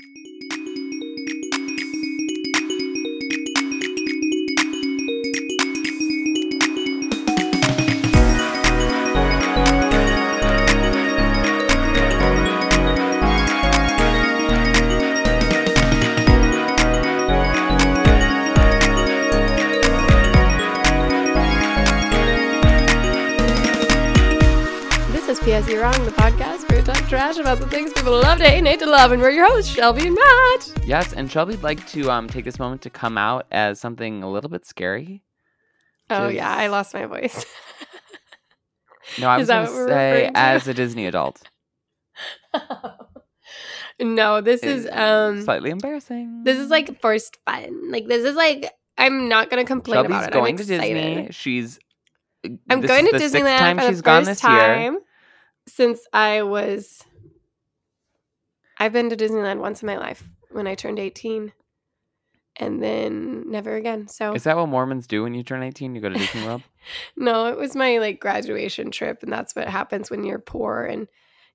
This where we talk trash about the things people love to hate and hate to love. And we're your hosts, Shelby and Matt. Yes, and Shelby'd like to um take this moment to come out as something a little bit scary. Oh, Just- yeah, I lost my voice. No, I Is was going to say as a Disney adult. no, this is um slightly embarrassing. this is like forced fun. Like this is like I'm not gonna complain Shelby's about it. going I'm to. Disney. She's I'm this going to Disneyland time for the she's gone first this year. time since I was. I've been to Disneyland once in my life when I turned 18, and then never again. So Is that what Mormons do when you turn 18? You go to Disney World? no, it was my like graduation trip, and that's what happens when you're poor and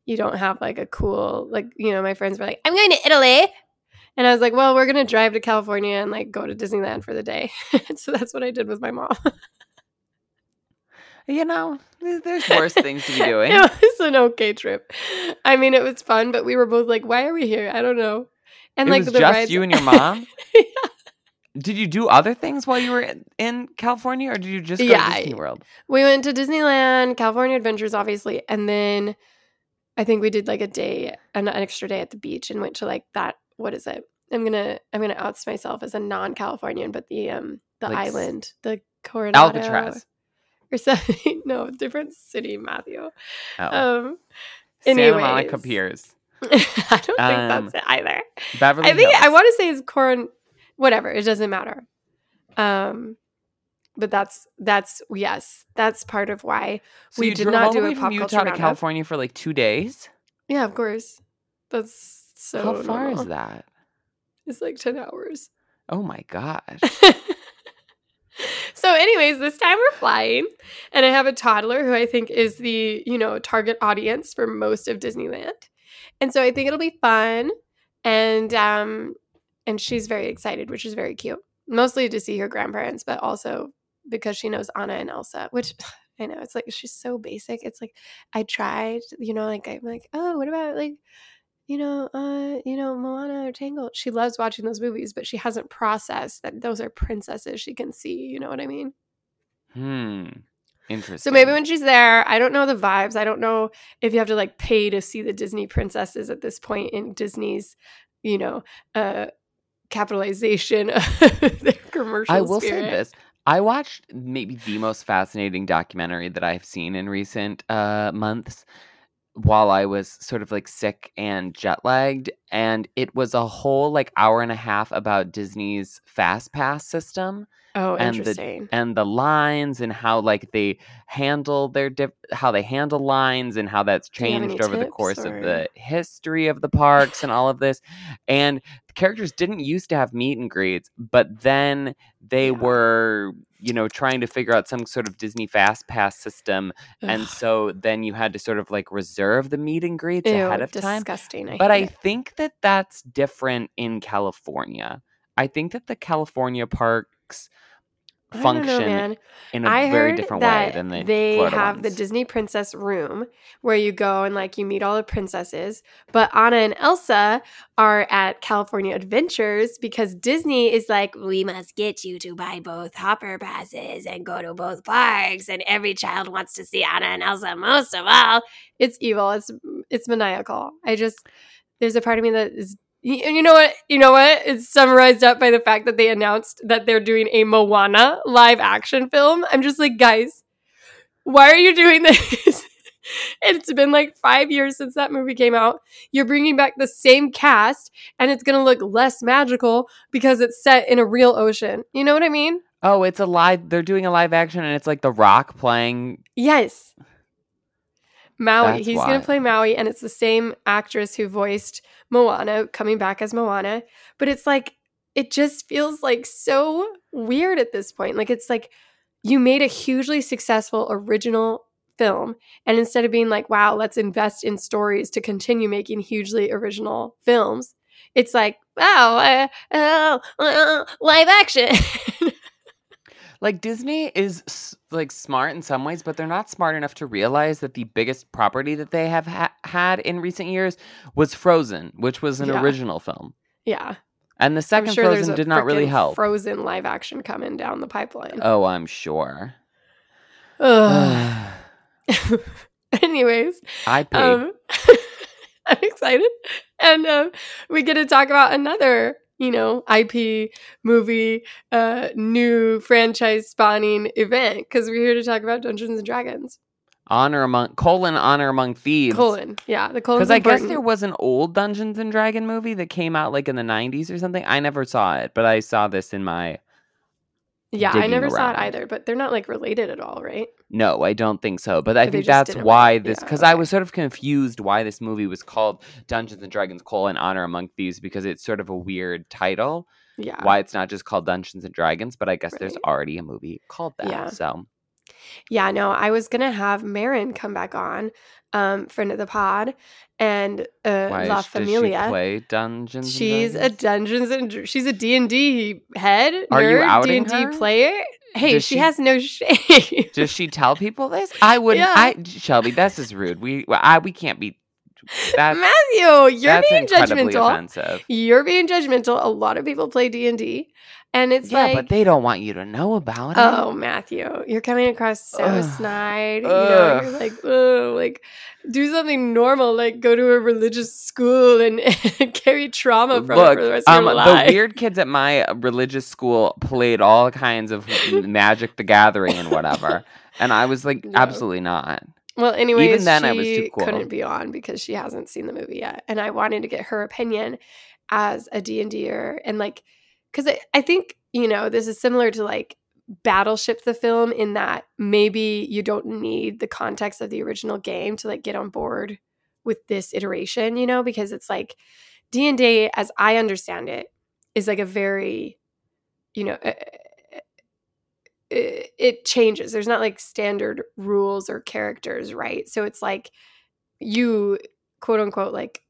you don't have like a cool like you know. My friends were like, "I'm going to Italy." And I was like, well, we're going to drive to California and like go to Disneyland for the day. so that's what I did with my mom. you know, there's worse things to be doing. It was an okay trip. I mean, it was fun, but we were both like, "Why are we here? I don't know." And it like was the just rides- you and your mom? Yeah. Did you do other things while you were in- in California or did you just go Yeah, to Disney World? we went to Disneyland, California Adventures, obviously, and then I think we did like a day, an, an extra day at the beach, and went to like that. What is it? I'm gonna I'm gonna oust myself as a non-Californian, but the um the Like island, the Coronado Alcatraz. Or something. no, different city, Matthew. Oh. Um, anyways. Santa Monica Piers. I don't Um, think that's it either. Beverly I think Hills. I want to say it's corn. Whatever, it doesn't matter. Um, but that's that's yes, that's part of why. So we did not do a pop from Utah culture to roundup. California for like two days. Yeah, of course. That's so. How far normal. is that? It's like ten hours. Oh my gosh. so, anyways, this time we're flying, and I have a toddler who I think is the you know target audience for most of Disneyland, and so I think it'll be fun, and um, and she's very excited, which is very cute. Mostly to see her grandparents, but also because she knows Anna and Elsa, which I know it's like she's so basic. It's like I tried, you know, like I'm like, oh, what about like you know, uh, you know, Moana or Tangled. She loves watching those movies, but she hasn't processed that those are princesses she can see. You know what I mean? Hmm. Interesting. So maybe when she's there, I don't know the vibes. I don't know if you have to like pay to see the Disney princesses at this point in Disney's, you know, uh capitalization of their commercial I will spirit. say this. I watched maybe the most fascinating documentary that I've seen in recent uh, months while I was sort of like sick and jet lagged. And it was a whole like hour and a half about Disney's Fast Pass system Oh, and the- interesting. and the lines and how like they handle their dif- how they handle lines and how that's Do you have any changed over the course or- of the history of the parks and all of this and the characters didn't used to have meet and greets but then they Yeah. were you know trying to figure out some sort of disney fast pass system and so then you had to sort of like reserve the meet and greets Ew, ahead of time disgusting. I but I it. think that that's different in California. I think that the California parks Know, function man. in a I very different way than the they Florida have the. Disney princess room where you go and like you meet all the princesses. But Anna and Elsa are at California Adventures because Disney is like, we must get you to buy both hopper passes and go to both parks. And every child wants to see Anna and Elsa most of all. It's evil. It's it's maniacal. I just there's a part of me that is you you know what? You know what? It's summarized up by the fact that they announced that they're doing a Moana live action film. I'm just like, guys, why are you doing this? it's been like five years since that movie came out. You're bringing back the same cast, and it's going to look less magical because it's set in a real ocean. You know what I mean? Oh, it's a live. They're doing a live action, and it's like The Rock playing. Yes. Maui. That's He's going to play Maui, and it's the same actress who voiced Moana coming back as Moana. But it's like, it just feels like so weird at this point. Like, it's like you made a hugely successful original film, and instead of being like, wow, let's invest in stories to continue making hugely original films, it's like, wow, uh, uh, uh, live action. Like Disney is like smart in some ways, but they're not smart enough to realize that the biggest property that they have ha- had in recent years was Frozen, which was an Yeah. original film. yeah. And the second sure Frozen did not really help. Frozen live action coming down the pipeline. oh, I'm sure. Anyways, I paid. um, I'm excited, and um, we get to talk about another, you know, IP movie, uh, new franchise spawning event because we're here to talk about Dungeons and Dragons. honor among colon honor among thieves. Colon, yeah, the colon. Because I guess there was an old Dungeons and Dragon movie that came out like in the '90s or something. I never saw it, but I saw this in my. Yeah, I never saw it either, but they're not like related at all, right? No, I don't think so. But I think that's why this yeah, because I was sort of confused why this movie was called Dungeons and Dragons: colon Honor Among Thieves because it's sort of a weird title. Yeah. Why it's not just called Dungeons and Dragons, but I guess there's already a movie called that. Yeah. So Yeah, no, I was gonna have Marin come back on, um, friend of the pod, and uh, why La is- does she Familia. play Dungeons? and She's a Dragons? Dungeons and she's a D and D head. Are you nerd, outing D&D her? player? Hey, she, she- has no shame. Does she tell people this? I wouldn't. Yeah. I Shelby, this is rude. We I we can't be. That's Matthew, you're that's being judgmental. offensive. You're being judgmental. A lot of people play D and D, and it's yeah, like, but they don't want you to know about it. oh, Matthew, you're coming across so Ugh. snide. You know, you're like, oh, like do something normal, like go to a religious school and carry trauma from it Look, for the rest of um, your the life. weird kids at my religious school played all kinds of Magic the Gathering and whatever, and I was like, No. absolutely not. Well, anyways, then she I was too cool. couldn't be on because she hasn't seen the movie yet, and I wanted to get her opinion as a D and D'er, and like, because I, I think you know this is similar to like Battleship the film in that maybe you don't need the context of the original game to like get on board with this iteration, you know, because it's like D and D, as I understand it, is like a very, you know. uh, it it changes. There's not like standard rules or characters, right? So it's like you quote unquote like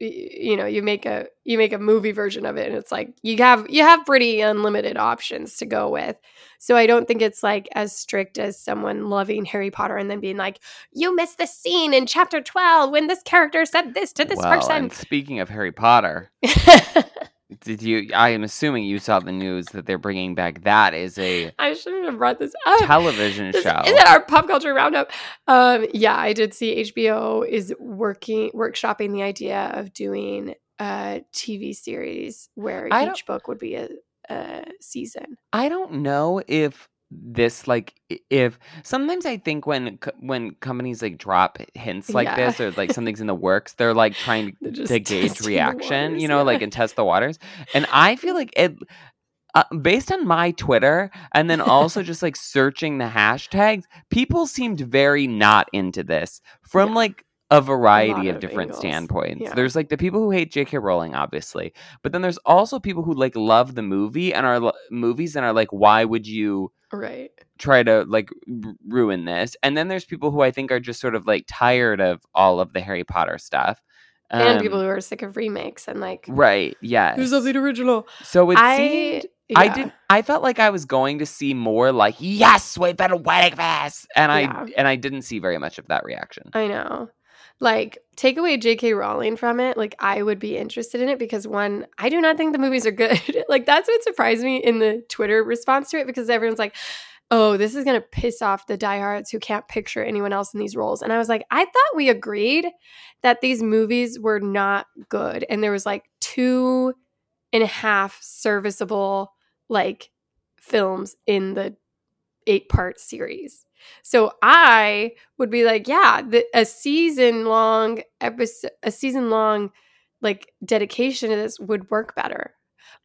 you know you make a you make a movie version of it and it's like you have you have pretty unlimited options to go with so i don't think it's like as strict as someone loving harry potter and then being like you missed the scene in chapter 12 when this character said this to this well, person speaking of Harry Potter, did you? I am assuming you saw the news that they're bringing back that is a. I shouldn't have brought this up television This show. isn't our pop culture roundup. Um, yeah, I did see HBO is working workshopping the idea of doing a TV series where I each book would be a, a season. I don't know if this like if sometimes I think when when companies like drop hints like Yeah. this or like something's in the works, they're like trying They're to, gauge reaction, waters, you know, yeah. like and test the waters. And I feel like it. Uh, based on my Twitter and then also just like searching the hashtags, people seemed very not into this from Yeah. like a variety of of different angles. standpoints. Yeah. There's like the people who hate J.K. Rowling, obviously, but then there's also people who like love the movie and are lo- movies and are like, why would you Right. try to like r- ruin this? And then there's people who I think are just sort of like tired of all of the Harry Potter stuff. and people Um, who are sick of remakes and like right, yeah who's of the original. So it I seemed I did. I felt like I was going to see more like, yes, we've been waiting for this, and Yeah. I and I didn't see very much of that reaction. I know. Like, take away J.K. Rowling from it. Like, I would be interested in it because one, I do not think the movies are good. like, that's what surprised me in the Twitter response to it because everyone's like, oh, this is going to piss off the diehards who can't picture anyone else in these roles. And I was like, I thought we agreed that these movies were not good. And there was like two and a half serviceable, like, films in the eight part series. So I would be like, yeah, the, a season long episode, a season long like dedication to this would work better.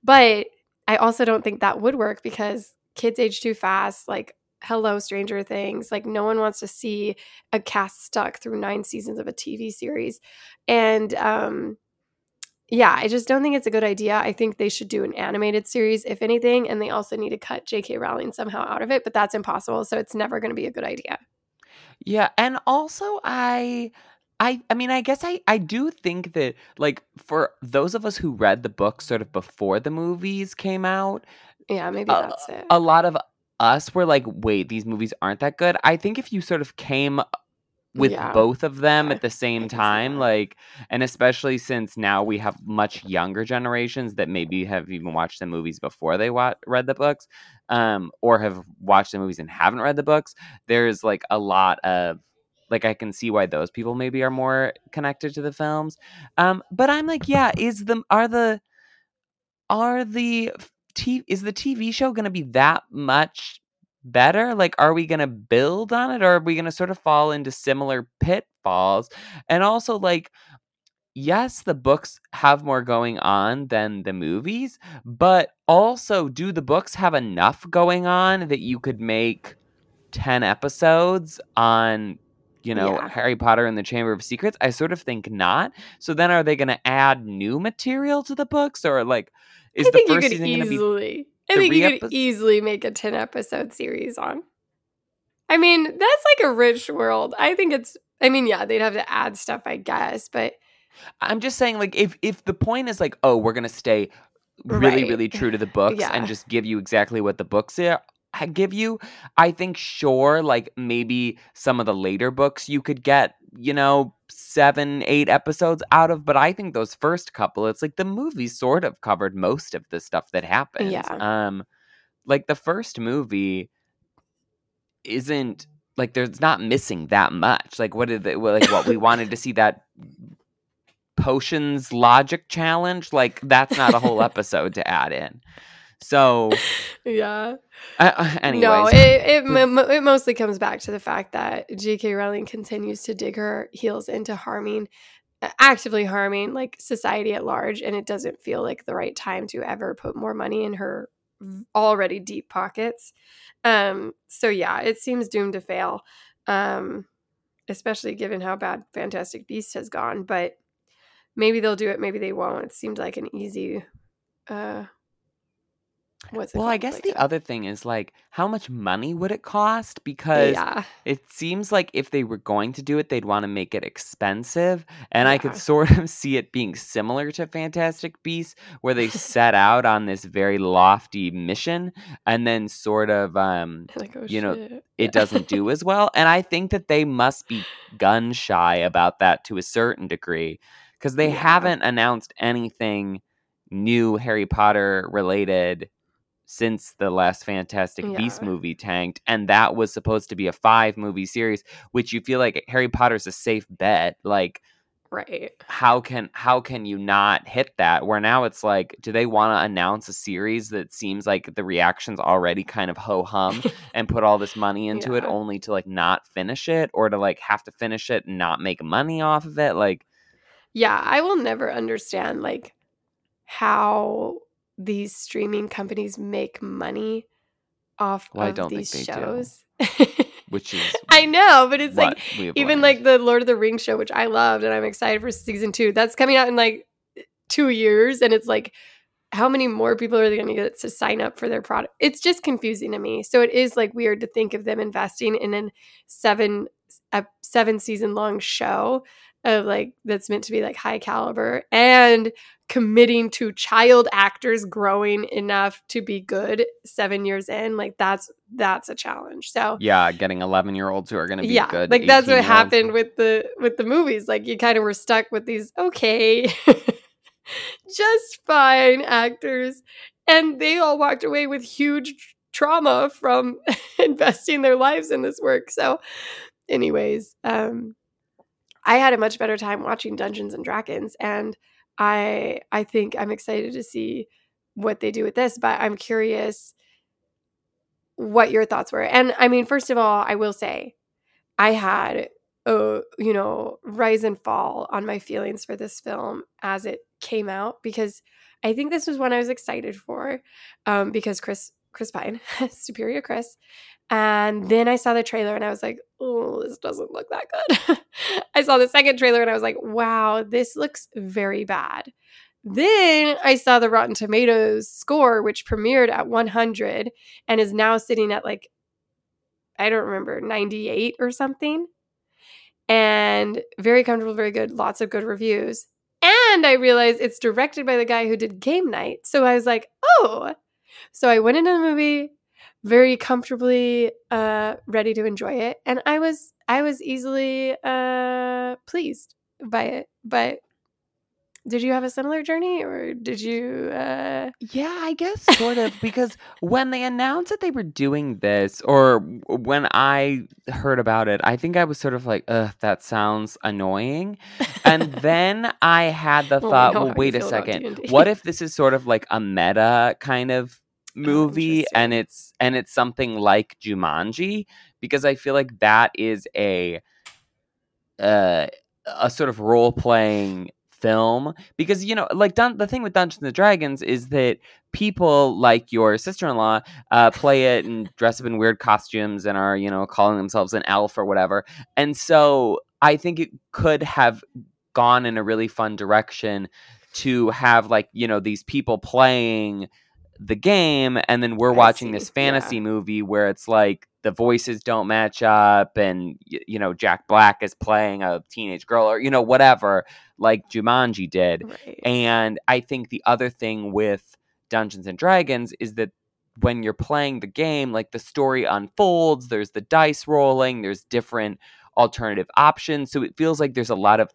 But I also don't think that would work because kids age too fast. Like, hello, Stranger Things. Like, no one wants to see a cast stuck through nine seasons of a TV series. And um, yeah, I just don't think it's a good idea. I think they should do an animated series, if anything, and they also need to cut J.K. Rowling somehow out of it, but that's impossible. So it's never going to be a good idea. Yeah, and also I I I mean, I guess I I do think that like for those of us who read the book sort of before the movies came out, Yeah, maybe uh, that's it. a lot of us were like, "Wait, these movies aren't that good." I think if you sort of came with Yeah. both of them at the same time, like and especially since now we have much younger generations that maybe have even watched the movies before they wa- read the books, um, or have watched the movies and haven't read the books. There's like a lot of like I can see why those people maybe are more connected to the films. Um, but I'm like, yeah, is the are the are the t is the TV show going to be that much better? Like, are we going to build on it, or are we going to sort of fall into similar pitfalls? And also, like, yes, the books have more going on than the movies, but also, do the books have enough going on that you could make 10 episodes on, you know, Yeah. Harry Potter and the Chamber of Secrets? I sort of think not. So then are they going to add new material to the books or like is I the first season going to be easily. I think you could easily make a ten episode series on. I mean, that's like a rich world. I think it's. I mean, yeah, they'd have to add stuff, I guess, but I'm just saying like if if the point is like, "Oh, we're going to stay really Right. really true to the books Yeah. and just give you exactly what the books are give you i think sure like maybe some of the later books you could get you know seven eight episodes out of but i think those first couple it's like the movie sort of covered most of the stuff that happens Yeah. um like the first movie isn't like there's not missing that much like what did they like what we wanted to see that potions logic challenge like that's not a whole episode to add in so yeah. uh, uh, anyways No, it it, mo- it mostly comes back to the fact that J.K. Rowling continues to dig her heels into harming, actively harming like society at large, and it doesn't feel like the right time to ever put more money in her already deep pockets. Um, so yeah, it seems doomed to fail, um, especially given how bad Fantastic Beast has gone. But maybe they'll do it, maybe they won't. It seemed like an easy. Uh, what's well i guess Like the a- other thing is like how much money would it cost because yeah. it seems like if they were going to do it they'd want to make it expensive and i could sort of see it being similar to fantastic beasts where they set out on this very lofty mission and then sort of um like oh you know, shit. it doesn't do as well. And I think that they must be gun shy about that to a certain degree because they Yeah. haven't announced anything new Harry Potter related since the last Fantastic Beast movie tanked. And that was supposed to be a five movie series, which you feel like Harry Potter's a safe bet. Like, right. how can how can you not hit that where now it's like do they want to announce a series that seems like the reactions already kind of ho hum and put all this money into it only to like not finish it or to like have to finish it and not make money off of it like Yeah, I will never understand like how these streaming companies make money off Well, of these shows. which is I know, but it's like even learned. like the Lord of the Rings show, which I loved and I'm excited for season two. That's coming out in like two years, and it's like how many more people are they going to get to sign up for their product? It's just confusing to me. So it is like weird to think of them investing in a seven a seven season long show of like that's meant to be like high caliber and committing to child actors growing enough to be good seven years in like that's that's a challenge. So yeah getting 11 year olds who are going to be yeah good like that's what happened with the with the movies. Like you kind of were stuck with these okay just fine actors. And they all walked away with huge trauma from investing their lives in this work. So anyways um i had a much better time watching dungeons and dragons and i i think i'm excited to see what they do with this but i'm curious what your thoughts were. And i mean first of all i will say i had a you know rise and fall on my feelings for this film as it came out because i think this was one i was excited for um because chris chris pine superior chris and then i saw the trailer and i was like oh this doesn't look that good i saw the second trailer and i was like wow this looks very bad then I saw the Rotten Tomatoes score, which premiered at 100 and is now sitting at like, I don't remember, 98 or something. and very comfortable, very good, lots of good reviews. And I realized it's directed by the guy who did Game Night. So I was like, oh. So I went into the movie very comfortably uh ready to enjoy it and I was I was easily uh pleased by it. But did you have a similar journey or did you uh Yeah, I guess sort of because when they announced that they were doing this or when I heard about it, I think I was sort of like, ugh, that sounds annoying. And then I had the Well, thought, well, wait a second. What if this is sort of like a meta kind of movie and it's and it's something like Jumanji? Because I feel like that is a uh, a sort of role playing film because you know like Dun- the thing with Dungeons and Dragons is that people like your sister-in-law uh, play it and dress up in weird costumes and are you know calling themselves an elf or whatever and so I think it could have gone in a really fun direction to have like you know these people playing the game and then we're I watching see, this yeah. fantasy movie where it's like the voices don't match up and you know Jack Black is playing a teenage girl or you know whatever like Jumanji did right. and I think the other thing with Dungeons and Dragons is that when you're playing the game, like the story unfolds, there's the dice rolling, there's different alternative options. So it feels like there's a lot of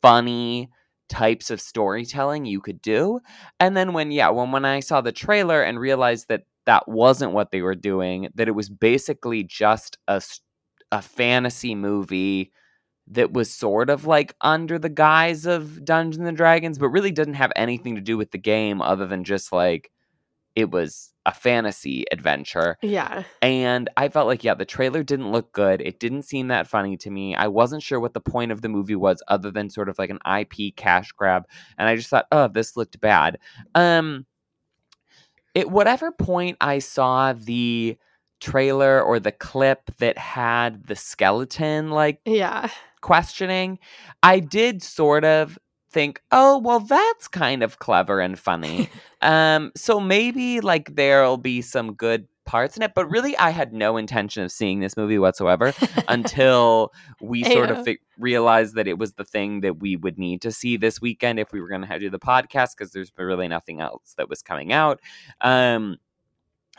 funny types of storytelling you could do. And then when yeah, when when I saw the trailer and realized that that wasn't what they were doing, that it was basically just a a fantasy movie that was sort of like under the guise of Dungeons and Dragons, but really didn't have anything to do with the game other than just like it was a fantasy adventure. yeah. And I felt like, yeah, the trailer didn't look good. It didn't seem that funny to me. I wasn't sure what the point of the movie was other than sort of like an IP cash grab. And I just thought, oh, this looked bad. Um at whatever point I saw the trailer or the clip that had the skeleton like Yeah. questioning, I did sort of think, oh, well, that's kind of clever and funny. um, so maybe like there'll be some good parts in it, but really, I had no intention of seeing this movie whatsoever until we sort of fi- realized that it was the thing that we would need to see this weekend if we were going to do the podcast because there's really nothing else that was coming out. Um,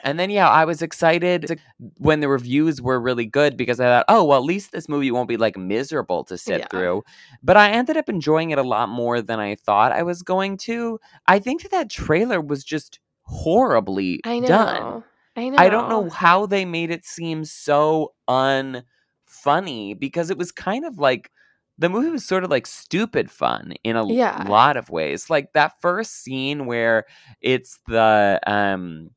and then yeah, I was excited when the reviews were really good because I thought, oh well, at least this movie won't be like miserable to sit Yeah. through. But I ended up enjoying it a lot more than I thought I was going to. I think that that trailer was just horribly I know. done. I know. I don't know how they made it seem so unfunny because it was kind of like the movie was sort of like stupid fun in a Yeah. lot of ways. Like that first scene where it's the um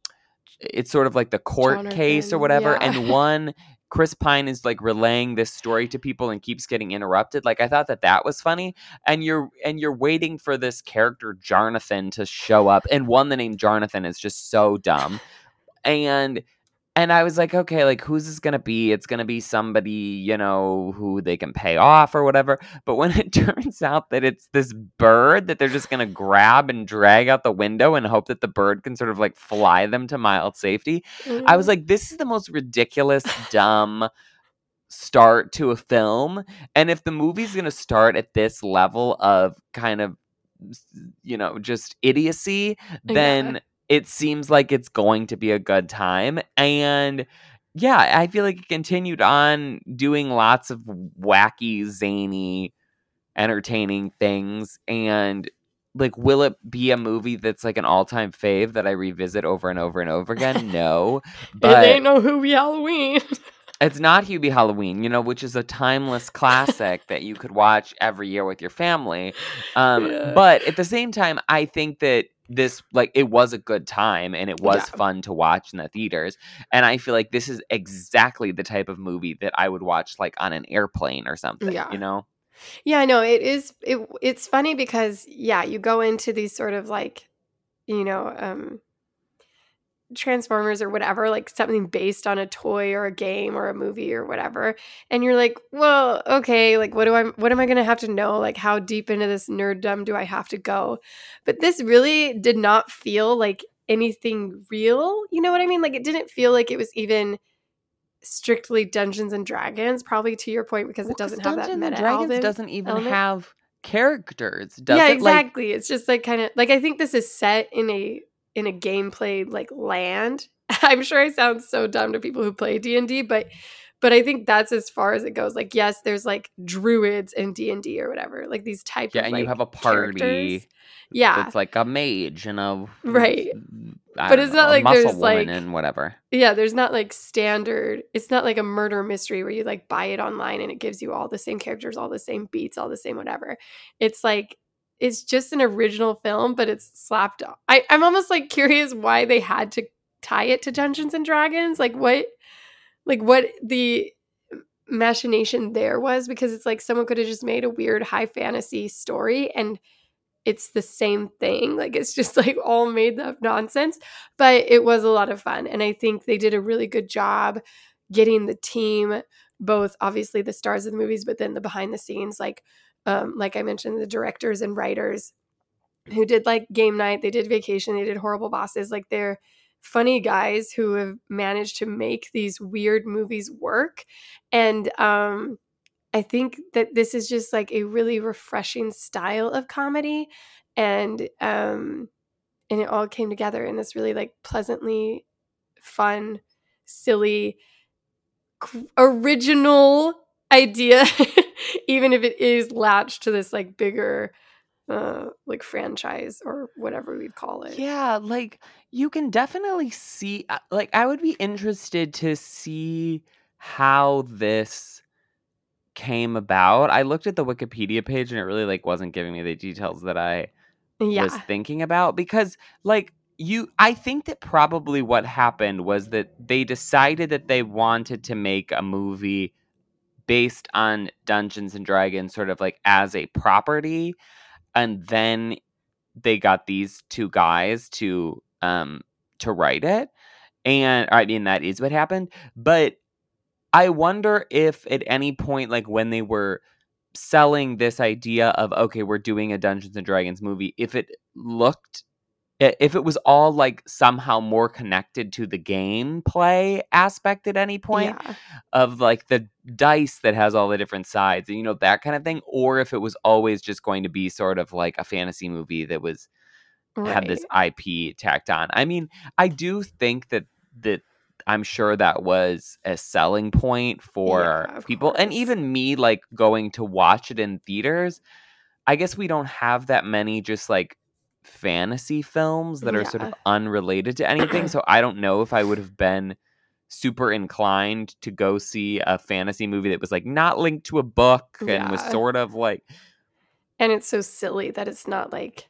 it's sort of like the court case or whatever yeah. and one Chris Pine is like relaying this story to people and keeps getting interrupted. Like I thought that that was funny, and you're and you're waiting for this character Jonathan to show up, and one the name Jonathan is just so dumb, and and I was like, okay, like who's this gonna be? It's gonna be somebody you know who they can pay off or whatever. But when it turns out that it's this bird that they're just gonna grab and drag out the window and hope that the bird can sort of like fly them to mild safety, I was Mm. like, this is the most ridiculous, dumb start to a film. And if the movie's to start at this level of kind of, you know, just idiocy, then it seems like it's going to be a good time. And yeah, I feel like it continued on doing lots of wacky, zany, entertaining things. And like, will it be a movie that's like an all time fave that I revisit over and over and over again? No. But it ain't no Hubie Halloween. it's not Hubie Halloween, you know, which is a timeless classic that you could watch every year with your family. Um, Yeah. But at the same time, I think that this, like, it was a good time and it was Yeah. fun to watch in the theaters. And I feel like this is exactly the type of movie that I would watch, like, on an airplane or something, Yeah. you know? Yeah, I know it is. It it's funny because yeah, you go into these sort of like, you know, um, Transformers or whatever, like something based on a toy or a game or a movie or whatever, and you're like, well, okay, like what do I, what am I gonna have to know? Like how deep into this nerddom do I have to go? But this really did not feel like anything real. You know what I mean? Like it didn't feel like it was even strictly Dungeons and Dragons, probably to your point because Well, it doesn't have that Dungeons meta and Dragons element. doesn't even element. have characters. Does yeah, it? Like, exactly. it's just like kind of like I think this is set in a in a gameplay like land. I'm sure I sound so dumb to people who play D and D, but but I think that's as far as it goes. Like, yes, there's like druids in D and D or whatever, like these type yeah, of Yeah, and like you have a party. characters. Yeah, It's like a mage and a Right. I But it's know, not like there's, like- and whatever. yeah. There's not like standard. It's not like a murder mystery where you like buy it online and it gives you all the same characters, all the same beats, all the same whatever. It's like it's just an original film, but it's slapped. on- I I'm almost like curious why they had to tie it to Dungeons and Dragons. Like what, like what the machination there was because it's like someone could have just made a weird high fantasy story and it's the same thing. Like it's just like all made up nonsense, but it was a lot of fun. And I think they did a really good job getting the team, both obviously the stars of the movies, but then the behind the scenes, like, um, like I mentioned, the directors and writers who did like game night, they did vacation, they did horrible bosses. Like they're funny guys who have managed to make these weird movies work. And, um, I think that this is just like a really refreshing style of comedy and um and it all came together in this really like pleasantly fun silly original idea even if it is latched to this like bigger uh like franchise or whatever we'd call it Yeah, like you can definitely see uh, like I would be interested to see how this came about. I looked at the Wikipedia page and it really like wasn't giving me the details that I yeah was thinking about because like you I think that probably what happened was that they decided that they wanted to make a movie based on Dungeons and Dragons sort of like as a property and then they got these two guys to um to write it and I mean that is what happened but I wonder if at any point like when they were selling this idea of okay we're doing a Dungeons and Dragons movie if it looked if it was all like somehow more connected to the gameplay aspect at any point yeah of like the dice that has all the different sides and you know that kind of thing or if it was always just going to be sort of like a fantasy movie that was had this IP tacked on. I mean, I do think that that I'm sure that was a selling point for Yeah, people and even me like going to watch it in theaters. I guess we don't have that many just like fantasy films that are sort of unrelated to anything, so I don't know if I would have been super inclined to go see a fantasy movie that was like not linked to a book and was sort of like and it's so silly that it's not like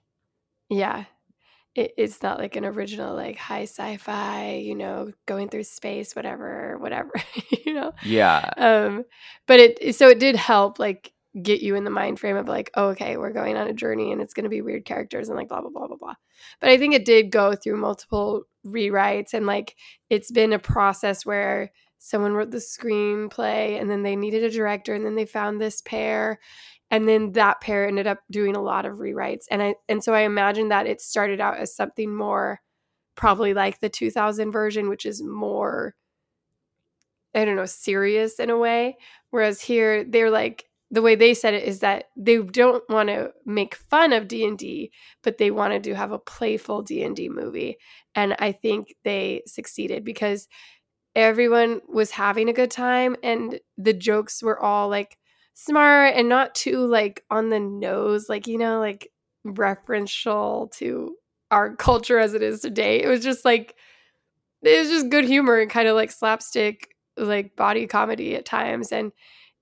yeah it, it's not like an original like high sci-fi you know going through space whatever whatever you know? Yeah, um but it so it did help like get you in the mind frame of like oh, okay we're going on a journey and it's going to be weird characters and like blah blah blah blah blah. But i think it did go through multiple rewrites and like it's been a process where someone wrote the screenplay and then they needed a director and then they found this pair and then that pair ended up doing a lot of rewrites. And i and so i imagine that it started out as something more probably like the 2000 version which is more i don't know serious in a way. Whereas here they're like the way they said it is that they don't want to make fun of d&d but they wanted to have a playful d&d movie. And i think they succeeded because everyone was having a good time and the jokes were all like smart and not too like on the nose like you know like referential to our culture as it is today. It was just like it was just good humor and kind of like slapstick like body comedy at times. And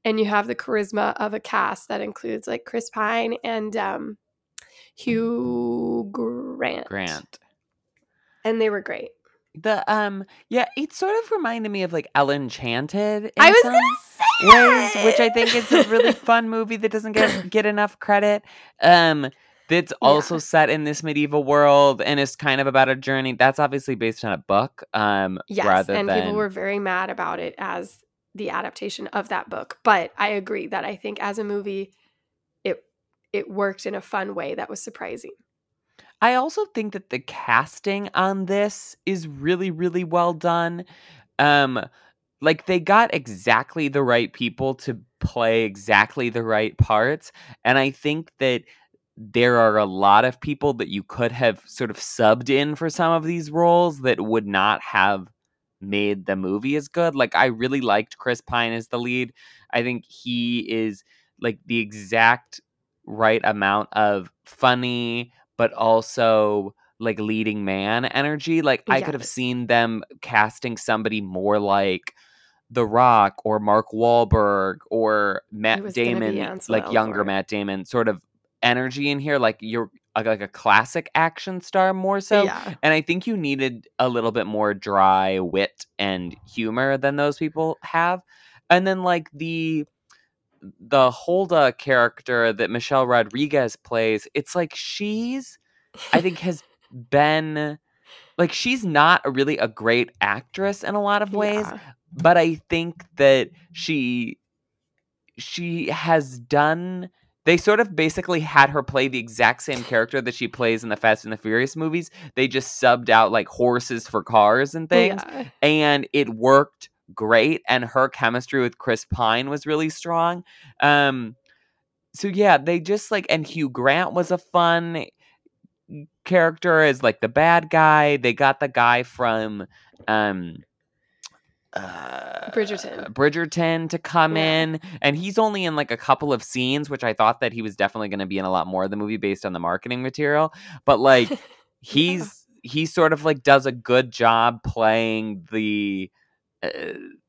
and you have the charisma of a cast that includes like chris pine and um hugh grant Grant. and they were great The um yeah, it sort of reminded me of like Ella Enchanted in i was some gonna say ways, which I think is a really fun movie that doesn't get get enough credit. Um that's also Yeah. set in this medieval world and is kind of about a journey. That's obviously based on a book. Um Yes, rather and than people were very mad about it as the adaptation of that book. But I agree that I think as a movie, it it worked in a fun way that was surprising. I also think that the casting on this is really, really well done. Um, like they got exactly the right people to play exactly the right parts and i think that there are a lot of people that you could have sort of subbed in for some of these roles that would not have made the movie as good like i really liked chris pine as the lead. I think he is like the exact right amount of funny but also like leading man energy like i could have seen them casting somebody more like the Rock or Mark Wahlberg or Matt was gonna be Damon, like younger Matt Damon, sort of energy in here, like you're like like a classic action star more so. yeah. And I think you needed a little bit more dry wit and humor than those people have. And then like the the Holga character that Michelle Rodriguez plays, it's like she's I think has been like she's not really a great actress in a lot of ways, Yeah. but I think that she she has done they sort of basically had her play the exact same character that she plays in the Fast and the Furious movies. They just subbed out like horses for cars and things Yeah. and it worked great and her chemistry with Chris Pine was really strong. Um so yeah, they just like and Hugh Grant was a fun character as like the bad guy. They got the guy from um uh, Bridgerton. Bridgerton to come Yeah. in, and he's only in like a couple of scenes, which I thought that he was definitely going to be in a lot more of the movie based on the marketing material. But like, he's he sort of like does a good job playing the uh,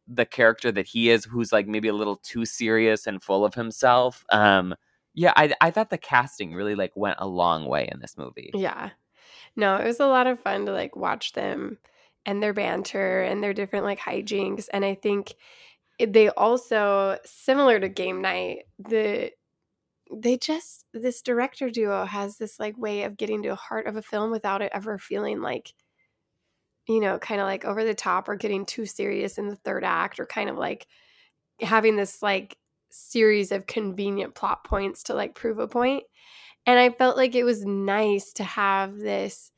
the character that he is, who's like maybe a little too serious and full of himself. Um, yeah, I I thought the casting really like went a long way in this movie. Yeah. No, it was a lot of fun to like watch them and their banter and their different like hijinks. And I think they also, similar to game night, the they just this director duo has this like way of getting to the heart of a film without it ever feeling like you know kind of like over the top or getting too serious in the third act or kind of like having this like series of convenient plot points to like prove a point and i felt like it was nice to have this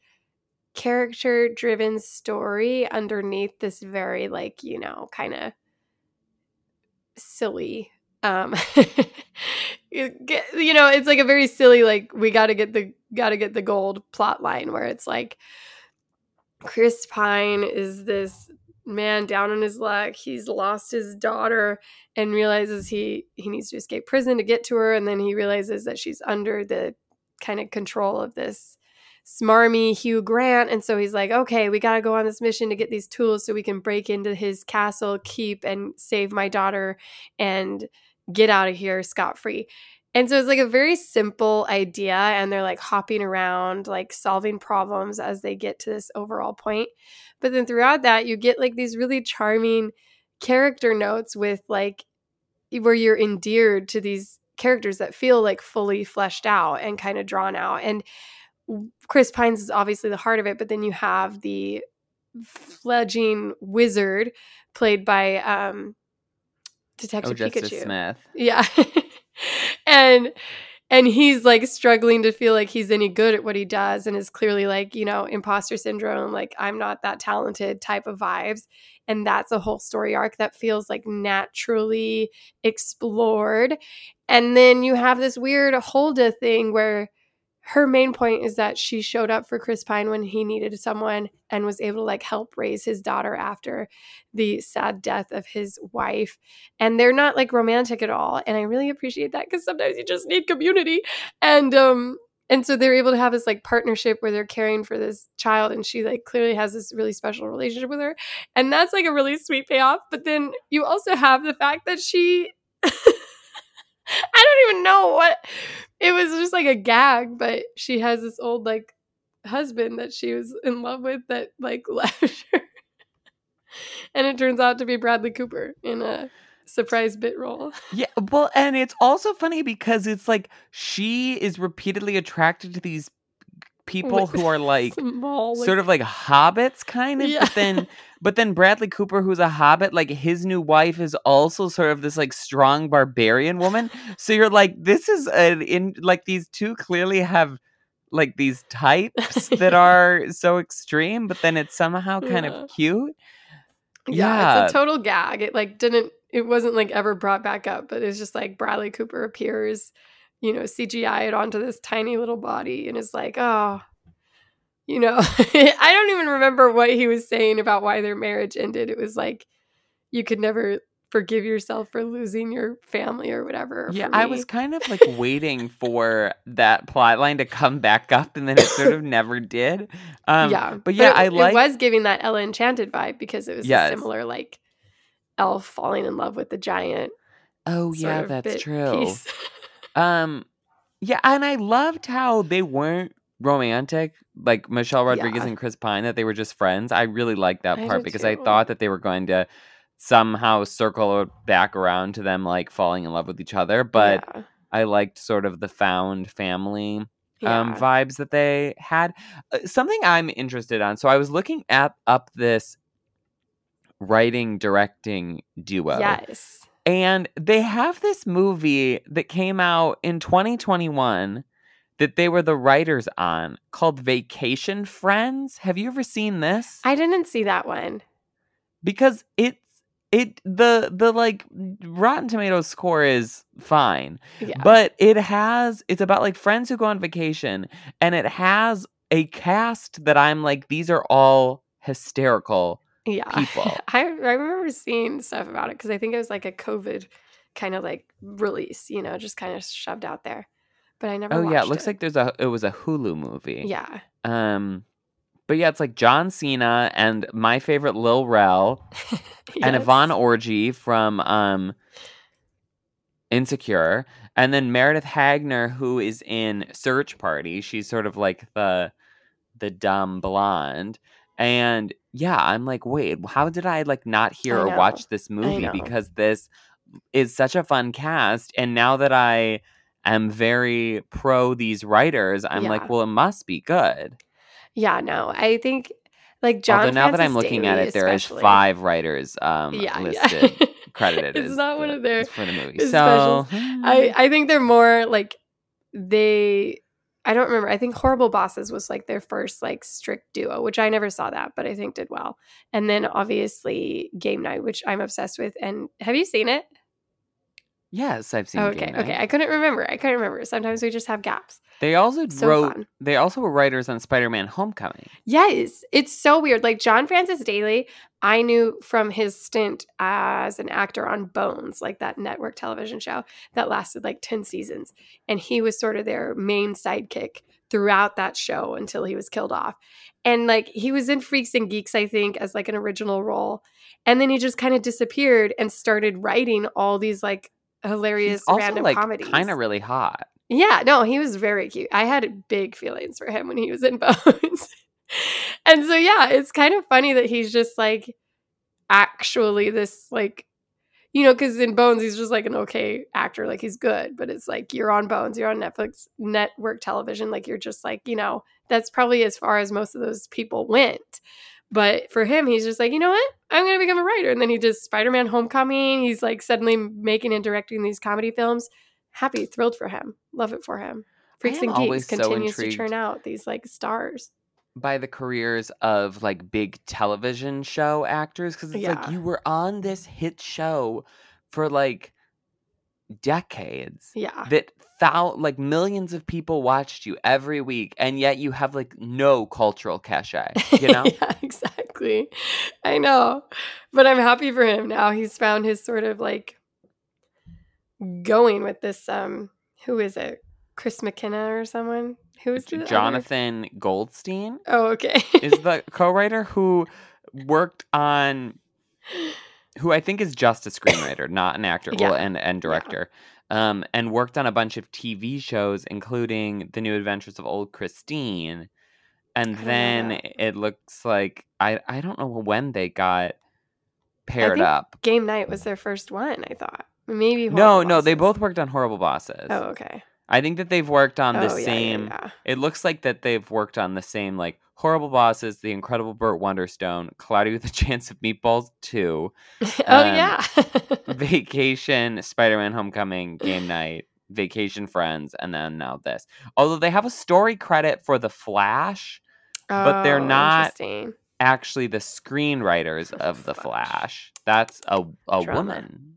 character driven story underneath this very like you know kind of silly um you know it's like a very silly like we got to get the got to get the gold plot line where it's like chris pine is this man down on his luck he's lost his daughter and realizes he he needs to escape prison to get to her and then he realizes that she's under the kind of control of this smarmy Hugh Grant and so he's like okay we got to go on this mission to get these tools so we can break into his castle keep and save my daughter and get out of here scot free and so it's like a very simple idea and they're like hopping around like solving problems as they get to this overall point. But then throughout that you get like these really charming character notes with like where you're endeared to these characters that feel like fully fleshed out and kind of drawn out. And chris pines is obviously the heart of it but then you have the fledging wizard played by um detective Oh, Justice pikachu Smith. yeah. and and he's like struggling to feel like he's any good at what he does and is clearly like, you know, imposter syndrome, like I'm not that talented type of vibes. And that's a whole story arc that feels like naturally explored. And then you have this weird Holga thing where her main point is that she showed up for Chris Pine when he needed someone and was able to like help raise his daughter after the sad death of his wife. And they're not like romantic at all and i really appreciate that because sometimes you just need community. And um and so they're able to have this like partnership where they're caring for this child and she like clearly has this really special relationship with her. And that's like a really sweet payoff but then you also have the fact that she i don't even know what it was just like a gag but she has this old like husband that she was in love with that like left her and it turns out to be Bradley Cooper in a surprise bit role. Yeah, well, and it's also funny because it's like she is repeatedly attracted to these people Like, who are like Small, like- sort of like hobbits kind of Yeah. but then but then Bradley Cooper who's a hobbit like his new wife is also sort of this like strong barbarian woman so you're like this is an in like these two clearly have like these types that are so extreme but then it's somehow kind Yeah. of cute Yeah, it's a total gag. It like didn't it wasn't like ever brought back up, but it's just like Bradley Cooper appears, you know, CGI'd onto this tiny little body and is like, oh, you know, I don't even remember what he was saying about why their marriage ended. It was like you could never forgive yourself for losing your family or whatever. Yeah, I was kind of like waiting for that plot line to come back up, and then it sort of never did. Um, yeah, but yeah, it, I it like. was giving that Ella Enchanted vibe because it was Yes. a similar like elf falling in love with the giant. oh yeah, that's true. Um, yeah, and I loved how they weren't romantic, like Michelle Rodriguez Yeah. and Chris Pine, that they were just friends. I really liked that I part because I thought that they were going to somehow circle back around to them like falling in love with each other. But yeah, I liked sort of the found family um vibes that they had. Uh, something I'm interested on. So I was looking at up this writing directing duo. yes. And they have this movie that came out in 2021 that they were the writers on called Vacation Friends. Have you ever seen this? I didn't see that one. because it's it the the like Rotten Tomatoes score is fine. Yeah. But it has it's about like friends who go on vacation and it has a cast that I'm like these are all hysterical. Yeah. people. I, I remember seeing stuff about it because I think it was like a COVID kind of like release, you know, just kind of shoved out there. But I never Oh yeah, it looks like there's a it was a Hulu movie. Yeah. Um, but yeah, it's like John Cena and my favorite Lil Rel and Yes. Yvonne Orji from um Insecure, and then Meredith Hagner, who is in Search Party. She's sort of like the the dumb blonde. And yeah, I'm like, wait, how did I like not hear or watch this movie? Because this is such a fun cast. And now that I am very pro these writers, I'm Yeah. like, well, it must be good. Yeah, no. I think like John Although now that I'm Francis looking at it, there is especially- five writers um, Yeah, listed, yeah. credited. It's as not one of their for the movie. So I I think they're more like they I don't remember. I think Horrible Bosses was like their first like strict duo, which I never saw that, but I think did well. And then obviously Game Night, which I'm obsessed with. And have you seen it? Yes, I've seen. okay, okay. I couldn't remember. I couldn't remember. Sometimes we just have gaps. They also So wrote. fun. They also were writers on Spider-Man: Homecoming. Yes, it's so weird. Like John Francis Daly, I knew from his stint as an actor on Bones, like that network television show that lasted like 10 seasons. And he was sort of their main sidekick throughout that show until he was killed off. And like he was in Freaks and Geeks, I think, as like an original role. And then he just kind of disappeared and started writing all these like hilarious He's also random like comedies. kind of really hot. Yeah, no, he was very cute. I had big feelings for him when he was in Bones. and so yeah, it's kind of funny that he's just like actually this like you know, because in Bones he's just like an okay actor, like he's good, but it's like you're on Bones, you're on Netflix network television, like you're just like, you know, that's probably as far as most of those people went. But for him, he's just like, you know what? I'm gonna become a writer. And then he does Spider-Man Homecoming. He's like suddenly making and directing these comedy films. Happy, thrilled for him. Love it for him. Freaks and Geeks so continues to churn out these like stars. by the careers of like big television show actors because it's like you were on this hit show for like decades Yeah. that thou like millions of people watched you every week and yet you have like no cultural cachet you know yeah, exactly. I know. But I'm happy for him now. He's found his sort of like going with this um who is it? Chris McKenna or someone? Who is other- jonathan goldstein Oh, okay. is the co-writer who worked on who I think is just a screenwriter, not an actor, well, Yeah. and and director, um, and worked on a bunch of TV shows, including The New Adventures of Old Christine. And then it looks like I I don't know when they got paired think up. Game Night was their first one, I thought. Maybe No, Horrible no, they Bosses. both worked on Horrible Bosses. Oh, okay. I think that they've worked on the oh, yeah, yeah, same. yeah. It looks like that they've worked on the same like Horrible Bosses, The Incredible Burt Wonderstone, Cloudy with a Chance of Meatballs 2, oh Um, yeah. Vacation, Spider Man Homecoming, Game Night, Vacation Friends, and then now this. Although they have a story credit for The Flash, but they're Oh, not- actually the screenwriters of the Flash. That's a a Drama. woman.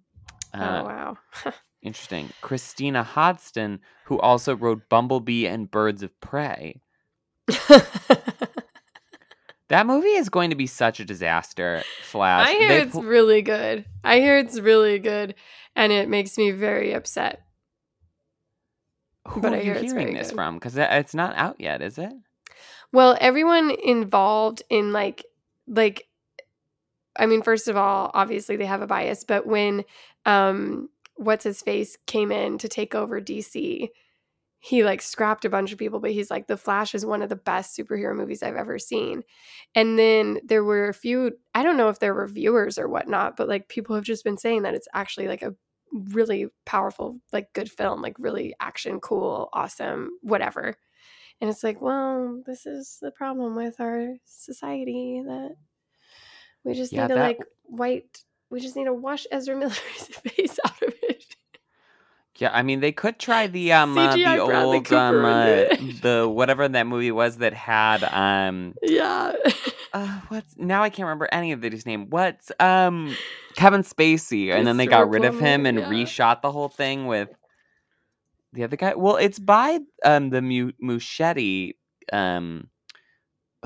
oh Uh, wow. Interesting. Christina Hodson, who also wrote Bumblebee and Birds of Prey. That movie is going to be such a disaster. Flash. I hear They it's pl- really good. I hear it's really good, and it makes me very upset. Who but are I you hear it's hearing this good. from? Because it's not out yet, is it? Well, everyone involved in like like I mean, first of all, obviously they have a bias, but when um what's his face came in to take over DC, he like scrapped a bunch of people, but he's like the Flash is one of the best superhero movies I've ever seen. And then there were a few I don't know if they're reviewers or whatnot, but like people have just been saying that it's actually like a really powerful, like good film, like really action, cool, awesome, whatever. And it's like, well, this is the problem with our society that we just Yeah, need to that- like white. We just need to wash Ezra Miller's face out of it. Yeah, I mean they could try the um uh, the Bradley old um uh, the whatever that movie was that had um Yeah. uh what's now I can't remember any of his name. What's um Kevin Spacey and then they got rid of him and yeah. reshot the whole thing with the other guy. Well, it's by um the Mu- Muschietti um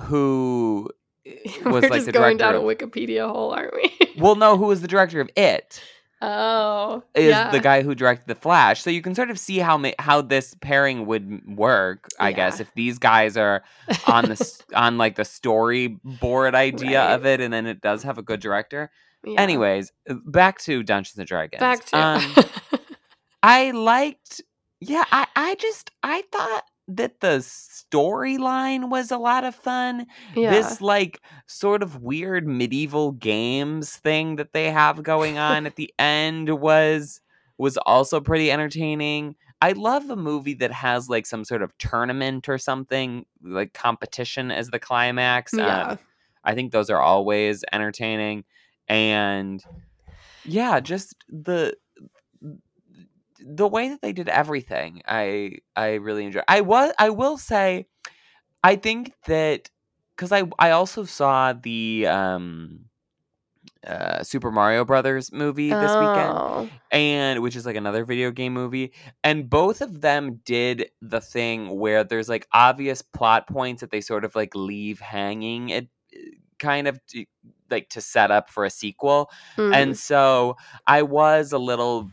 who We're was like just the going down a Wikipedia hole, aren't we? well no who was the director of it oh, is yeah. the guy who directed the Flash. So you can sort of see how ma- how this pairing would work. I guess if these guys are on the on like the storyboard idea of it, and then it does have a good director. Yeah. Anyways, uh, back to Dungeons and Dragons. back to um, I liked. Yeah, I I just I thought that the storyline was a lot of fun yeah. this like sort of weird medieval games thing that they have going on at the end was was also pretty entertaining. I love a movie that has like some sort of tournament or something, like competition as the climax. Um, yeah. I think those are always entertaining. And yeah, just the the way that they did everything, I I really enjoy. I was I will say I think that cuz I I also saw the um uh Super Mario Brothers movie this weekend Oh. and which is like another video game movie and both of them did the thing where there's like obvious plot points that they sort of like leave hanging it kind of like to set up for a sequel Mm. and so i was a little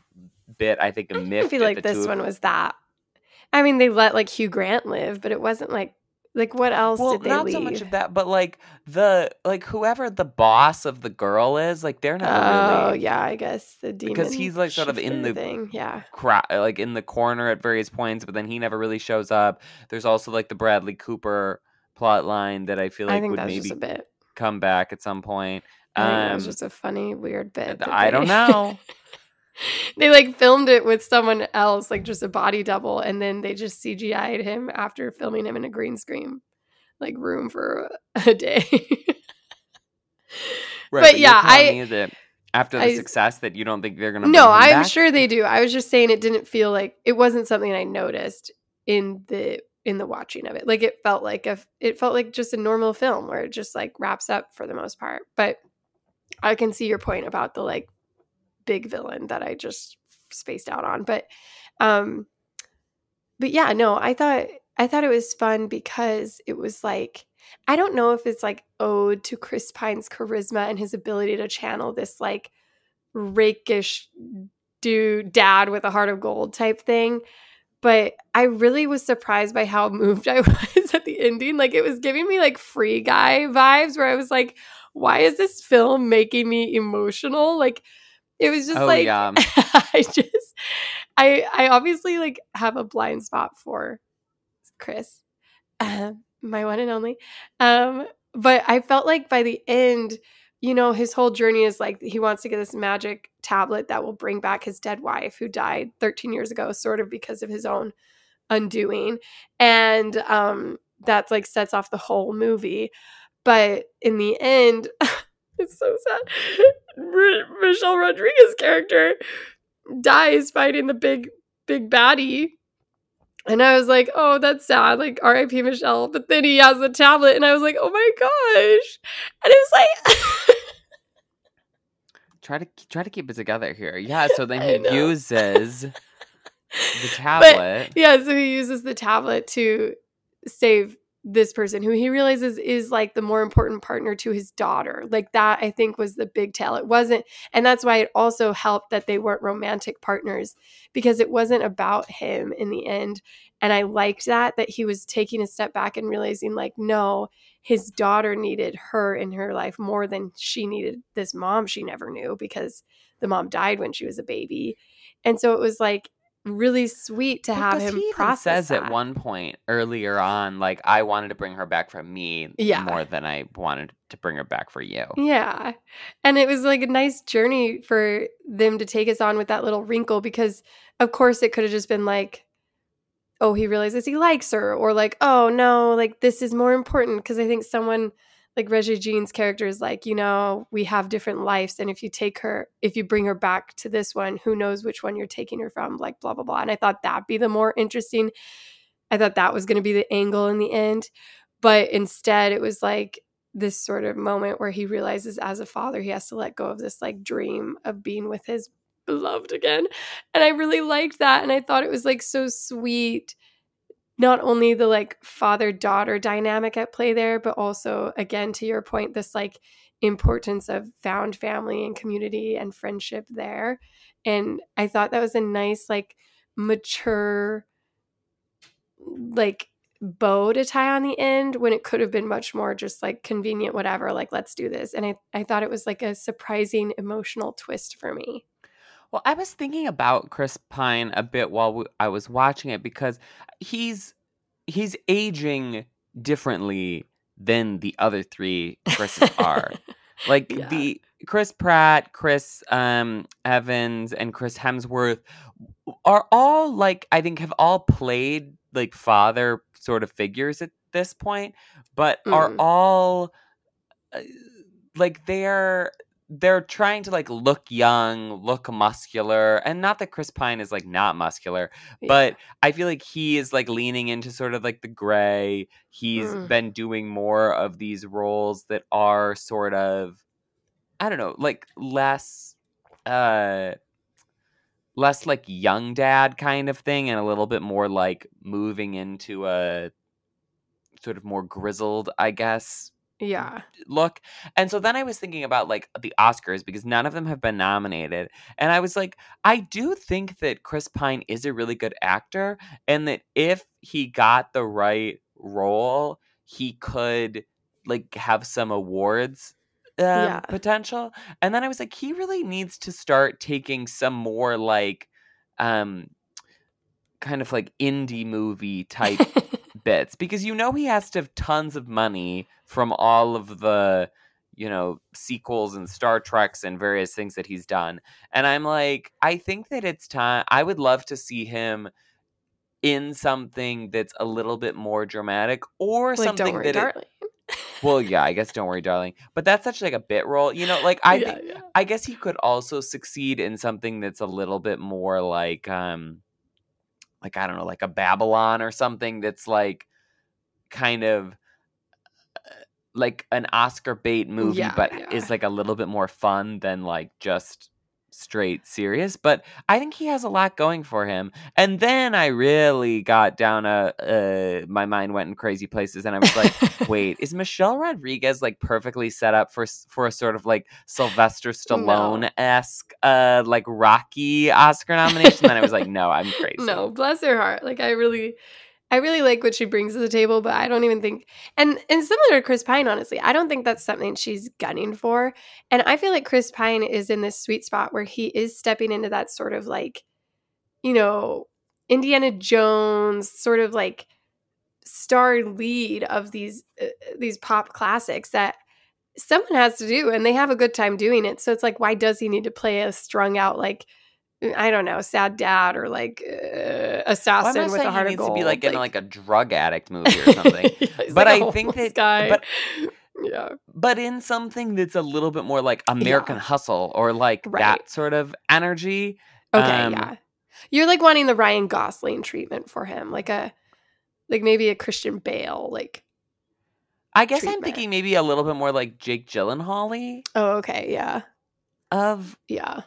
bit i think a I myth. I feel like this one was that. I mean, they let like Hugh Grant live, but it wasn't like like what else well did they do? not leave? so much of that but like the like whoever the boss of the girl is like they're not oh really yeah, I guess the demon Because he's, like, sort of in the thing. Yeah, cra- like in the corner at various points, but then he never really shows up. There's also like the Bradley Cooper plot line that I feel I like think would maybe come back at some point. I think that was Um, just a funny, weird bit. I don't know. they like filmed it with someone else, like just a body double, and then they just CGI'd him after filming him in a green screen, like room for a, day. Right, But you're yeah, I- after the I- success that you don't think they're gonna. no, I'm back? sure they do. I was just saying it didn't feel like it wasn't something I noticed in the in the watching of it. Like it felt like a it felt like just a normal film where it just like wraps up for the most part. But I can see your point about the like big villain that I just spaced out on. But um but yeah, no, I thought I thought it was fun because it was like I don't know if it's like ode to Chris Pine's charisma and his ability to channel this like rakish dude dad with a heart of gold type thing. But I really was surprised by how moved I was at the ending. Like it was giving me like free guy vibes where I was like, why is this film making me emotional? Like it was just Oh, like yeah. I just I I obviously like have a blind spot for Chris, uh, my one and only. Um, but I felt like by the end, you know, his whole journey is like he wants to get this magic tablet that will bring back his dead wife who died 13 years ago, sort of because of his own undoing. And um, that like sets off the whole movie. But in the end, it's so sad. R- Michelle Rodriguez character dies fighting the big, big baddie. And I was like, oh, that's sad. Like, RIP Michelle. But then he has the tablet, and I was like, oh my gosh. And it was like, Try to try to keep it together here. Yeah, so then he uses the tablet. yeah, so he uses the tablet to save this person who he realizes is like the more important partner to his daughter. Like that, I think, was the big tell. It wasn't, and that's why it also helped that they weren't romantic partners because it wasn't about him in the end. And I liked that, that he was taking a step back and realizing, like, no, his daughter needed her in her life more than she needed this mom she never knew because the mom died when she was a baby. And so it was like really sweet to have him he even process says that. at one point earlier on, like I wanted to bring her back for me Yeah. more than I wanted to bring her back for you. Yeah. And it was like a nice journey for them to take us on with that little wrinkle because, of course, it could have just been like, oh, he realizes he likes her, or like, oh, no, like this is more important. Because I think someone like Reggie Jean's character is like, you know, we have different lives. And if you take her, if you bring her back to this one, who knows which one you're taking her from, like, blah, blah, blah. And I thought that'd be the more interesting. I thought that was going to be the angle in the end. But instead, it was like, this sort of moment where he realizes as a father he has to let go of this like dream of being with his beloved again and i really liked that and i thought it was like so sweet not only the like father daughter dynamic at play there but also again to your point this like importance of found family and community and friendship there. And i thought that was a nice like mature like bow to tie on the end when it could have been much more just like convenient whatever like let's do this. And i i thought it was like a surprising emotional twist for me Well, I was thinking about Chris Pine a bit while I was watching it because he's he's aging differently than the other three Chris's are. Like Yeah. the Chris Pratt, Chris um, Evans, and Chris Hemsworth are all like I think have all played like father sort of figures at this point, but are Mm. all uh, like they're they're trying to like look young, look muscular, and not that Chris Pine is like not muscular, Yeah. but I feel like he is like leaning into sort of like the gray. He's Mm. been doing more of these roles that are sort of I don't know, like less uh less like young dad kind of thing and a little bit more like moving into a sort of more grizzled, I guess, yeah look. And so then I was thinking about like the Oscars because none of them have been nominated. And I was like, I do think that Chris Pine is a really good actor and that if he got the right role, he could like have some awards um, Yeah. potential. And then I was like, he really needs to start taking some more like um kind of like indie movie type bits because you know he has to have tons of money from all of the you know sequels and Star Treks and various things that he's done. And I'm like, I think that it's time I would love to see him in something that's a little bit more dramatic or like something worry that it- well yeah i guess don't worry darling but that's such like a bit role you know like i yeah, think yeah. I guess he could also succeed in something that's a little bit more like um like I don't know, like a Babylon or something that's like kind of uh, like an Oscar bait movie Yeah, but yeah. is like a little bit more fun than like just straight serious but I think he has a lot going for him and then I really got down a uh my mind went in crazy places and I was like wait, is Michelle Rodriguez like perfectly set up for for a sort of like Sylvester Stallone esque uh like Rocky Oscar nomination? then I was like, no, I'm crazy. no bless her heart like i really i really like what she brings to the table but i don't even think and and similar to chris pine honestly i don't think that's something she's gunning for. And i feel like chris pine is in this sweet spot where he is stepping into that sort of like you know indiana jones sort of like star lead of these uh, these pop classics that someone has to do and they have a good time doing it. So it's like why does he need to play a strung out like I don't know, sad dad or like uh, Well, I'm assassin not with a heart he of needs gold. to be like in like a drug addict movie or something. Yeah, But like I think that- guy. but- yeah, but in something that's a little bit more like American Hustle or like Right. that sort of energy. okay, um, yeah, You're like wanting the Ryan Gosling treatment for him, like a like maybe a Christian Bale, like I guess I'm thinking maybe a little bit more like Jake Gyllenhaal oh okay, yeah. of Yeah.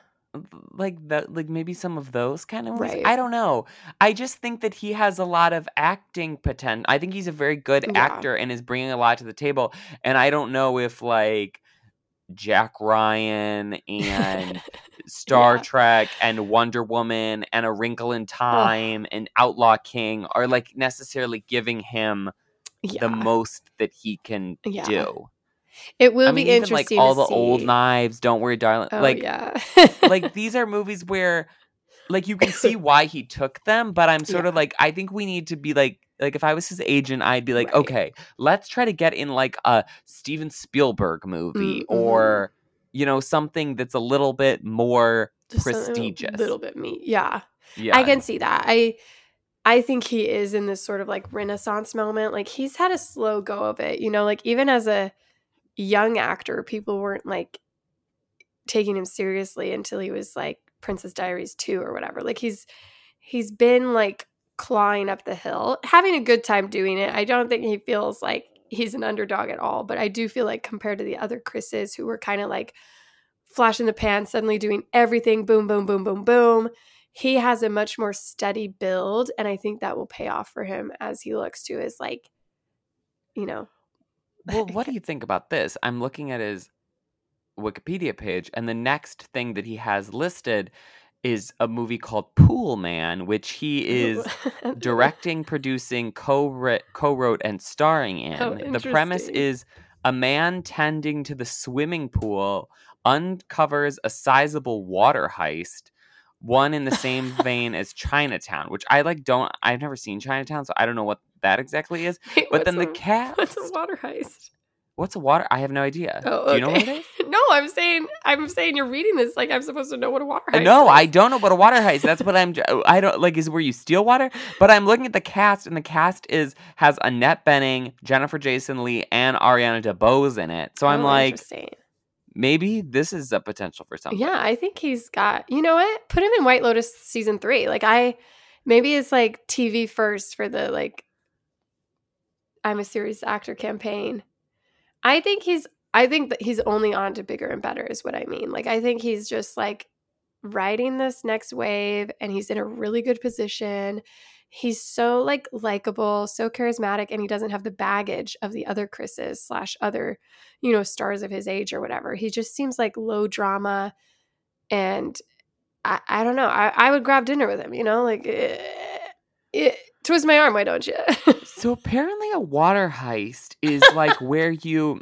Like the like maybe some of those kind of movies. Right. I don't know. I just think that he has a lot of acting potential. I think he's a very good Yeah. actor and is bringing a lot to the table. And I don't know if like Jack Ryan and Star Yeah. Trek and Wonder Woman and A Wrinkle in Time and Outlaw King are like necessarily giving him yeah. the most that he can do. It will I mean, be even interesting like all the old knives, Don't Worry, Darling. Oh, like yeah. like these are movies where like you can see why he took them but i'm sort of like i think we need to be like like if i was his agent i'd be like Right. okay let's try to get in like a steven spielberg movie Mm, mhm. or you know something that's a little bit more Just prestigious. A little bit me. Yeah. yeah I can see that. I I think he is in this sort of like renaissance moment. Like he's had a slow go of it, you know, like even as a young actor, people weren't like taking him seriously until he was like Princess Diaries 2 or whatever. Like he's he's been like clawing up the hill, having a good time doing it. I don't think he feels like he's an underdog at all, but I do feel like compared to the other Chris's who were kind of like flash in the pan, suddenly doing everything boom, boom, boom, boom, boom. He has a much more steady build, and I think that will pay off for him as he looks to his like, you know, well what do you think about this? I'm looking at his wikipedia page and the next thing that he has listed is a movie called pool man which he is directing, producing, co co-wrote, and starring in. Oh, the premise is a man tending to the swimming pool uncovers a sizable water heist, one in the same vein as Chinatown, which I like. Don't I've never seen Chinatown, so I don't know what that exactly is. Wait, But then the a- cast. What's a water heist? What's a water? I have no idea. Oh, Do you know what it is? no, I'm saying I'm saying you're reading this like I'm supposed to know what a water Uh, heist No, is. I don't know what a water heist. That's what I'm. I don't like. Is where you steal water. But I'm looking at the cast, and the cast is has Annette Bening, Jennifer Jason Lee, and Ariana DeBose in it. So I'm Oh, like. Maybe this is a potential for something. Yeah, I think he's got. You know what? Put him in White Lotus season three. Like I, maybe it's like TV first for the like. I'm a serious actor campaign. I think he's. I think that he's only on to bigger and better is what I mean. Like I think he's just like riding this next wave, and he's in a really good position. He's so like likable, so charismatic, and he doesn't have the baggage of the other Chris's slash other, you know, stars of his age or whatever. He just seems like low drama, and I, I don't know. I, I would grab dinner with him. You know, like eh, eh, twist my arm, why don't you? So apparently, a water heist is like where you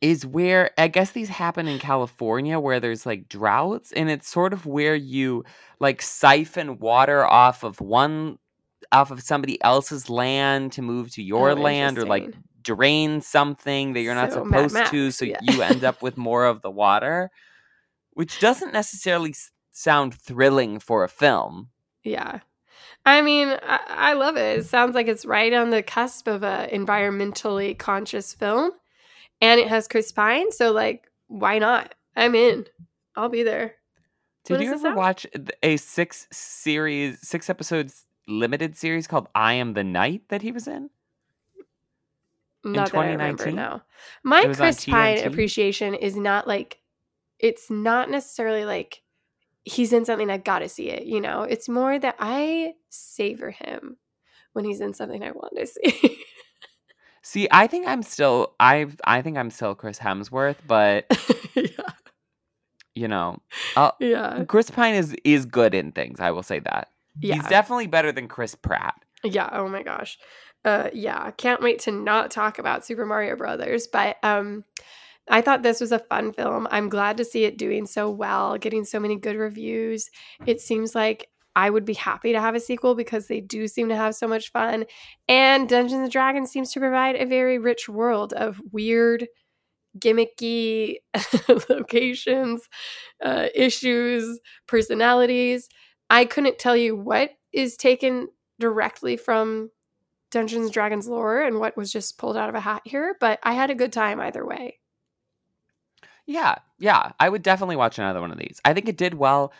is where I guess these happen in California where there's like droughts, and it's sort of where you like siphon water off of one off of somebody else's land to move to your Oh, land or like drain something that you're not So Mad supposed to so yeah. you end up with more of the water which doesn't necessarily sound thrilling for a film Yeah. I mean, I, I love it. It sounds like it's right on the cusp of a environmentally conscious film. And it has Chris Pine, so like, why not? I'm in. I'll be there. Did you ever watch a six series, six episodes limited series called "I Am the Night" that he was in? Not that I remember 2019? now. My It was on Chris Pine appreciation is not like it's not necessarily like he's in something I gotta see it, you know. It's more that I savor him when he's in something I want to see. See, I think I'm still, I, I think I'm still Chris Hemsworth, but yeah. you know, uh, Yeah. Chris Pine is is good in things. I will say that Yeah. he's definitely better than Chris Pratt. Yeah, oh my gosh. Uh yeah, can't wait to not talk about Super Mario Brothers, but um I thought this was a fun film. I'm glad to see it doing so well, getting so many good reviews. It seems like I would be happy to have a sequel because they do seem to have so much fun. And Dungeons and Dragons seems to provide a very rich world of weird, gimmicky locations, uh, issues, personalities. I couldn't tell you what is taken directly from Dungeons and Dragons lore and what was just pulled out of a hat here, but I had a good time either way. Yeah, yeah, I would definitely watch another one of these. I think it did well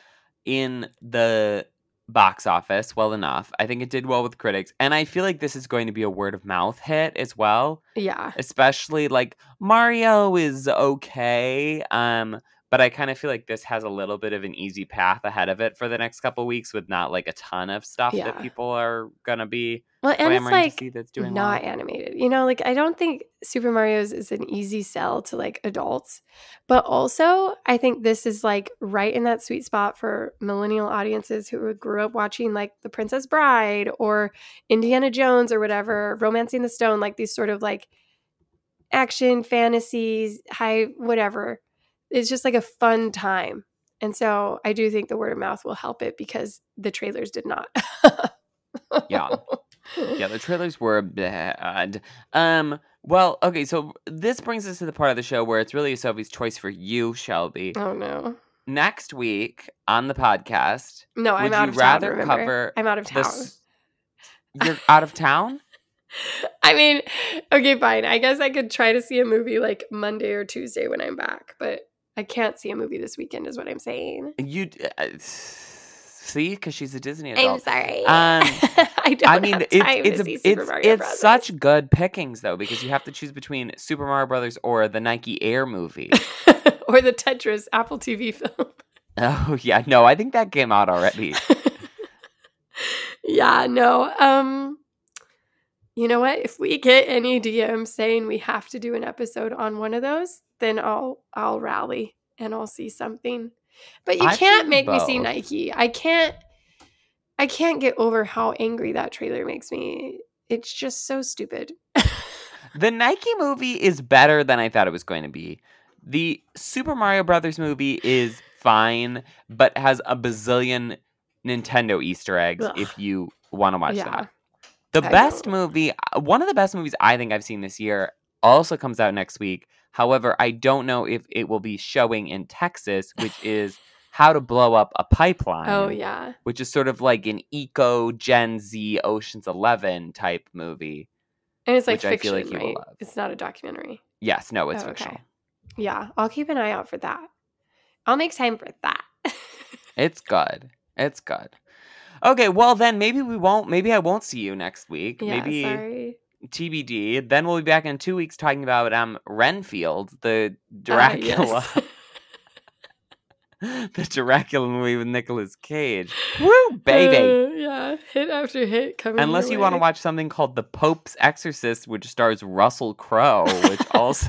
in the box office well enough. I think it did well with critics. And I feel like this is going to be a word of mouth hit as well. Yeah. Especially like Mario is okay. Um, but I kind of feel like this has a little bit of an easy path ahead of it for the next couple weeks with not like a ton of stuff Yeah. that people are gonna be Well, and it's clamoring like to see that's doing not well. animated. You know, like I don't think Super Mario's is an easy sell to like adults, but also I think this is like right in that sweet spot for millennial audiences who grew up watching like The Princess Bride or Indiana Jones or whatever, Romancing the Stone, like these sort of like action fantasies, high whatever. It's just like a fun time. And so I do think the word of mouth will help it because the trailers did not. Yeah. yeah, the trailers were bad. Um, well, okay, so this brings us to the part of the show where it's really Sophie's choice for you, Shelby. Oh no. Next week on the podcast, No, I'm out of rather town. Remember? cover I'm out of town. you're out of town? I mean, okay, fine. I guess I could try to see a movie like Monday or Tuesday when I'm back, but I can't see a movie this weekend, is what I'm saying. You uh, see, because she's a Disney I'm sorry. Um, I don't I mean, it's it's a- it's Mario it's such good pickings though because you have to choose between Super Mario Brothers or the Nike Air movie. or the Tetris Apple TV film. oh yeah, no, I think that came out already. yeah, no. Um you know what? If we get any DMs saying we have to do an episode on one of those, then I'll I'll rally and I'll see something. But you I've can't make me see. Nike. I can't I can't get over how angry that trailer makes me. It's just so stupid. The Nike movie is better than I thought it was going to be. The Super Mario Brothers movie is fine, but has a bazillion Nintendo Easter eggs Ugh. if you want to watch Yeah. that. The I best movie, uh, one of the best movies I think I've seen this year, also comes out next week. However, I don't know if it will be showing in Texas, which is How to Blow Up a oh, Pipeline. oh yeah. Which is sort of like an eco Gen Z Ocean's Eleven type movie. And it's like fiction, feel like you will right? love. It's not a documentary. Yes, no, it's Oh, okay. fictional. Yeah, I'll keep an eye out for that. I'll make time for that. It's good. It's good. Okay, well then maybe we won't. Maybe I won't see you next week. yeah, maybe sorry. TBD. Then we'll be back in two weeks talking about um Renfield, the Ah, Dracula, yes. the Dracula movie with Nicolas Cage. Woo, baby! Uh, yeah, hit after hit coming. Unless you want to watch something called The Pope's Exorcist, which stars Russell Crowe, which also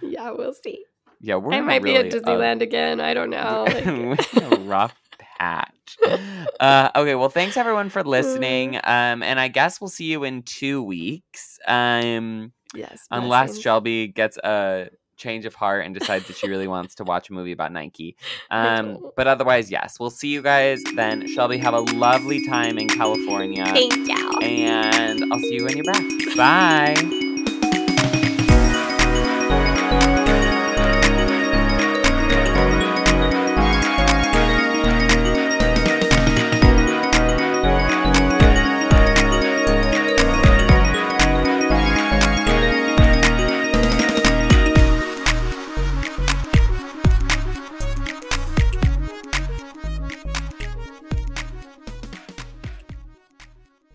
yeah, we'll see. yeah, we're I might really, be at Disneyland again. I don't know. Like, We're in a rough patch. Uh, okay, well, thanks everyone for listening. Um, and I guess we'll see you in two weeks. Um, yes, unless blessings. Shelby gets a change of heart and decides that she really wants to watch a movie about Nike. Um, but otherwise, yes, we'll see you guys then. Shelby, have a lovely time in California. Thank you. And I'll see you when you're back. Bye.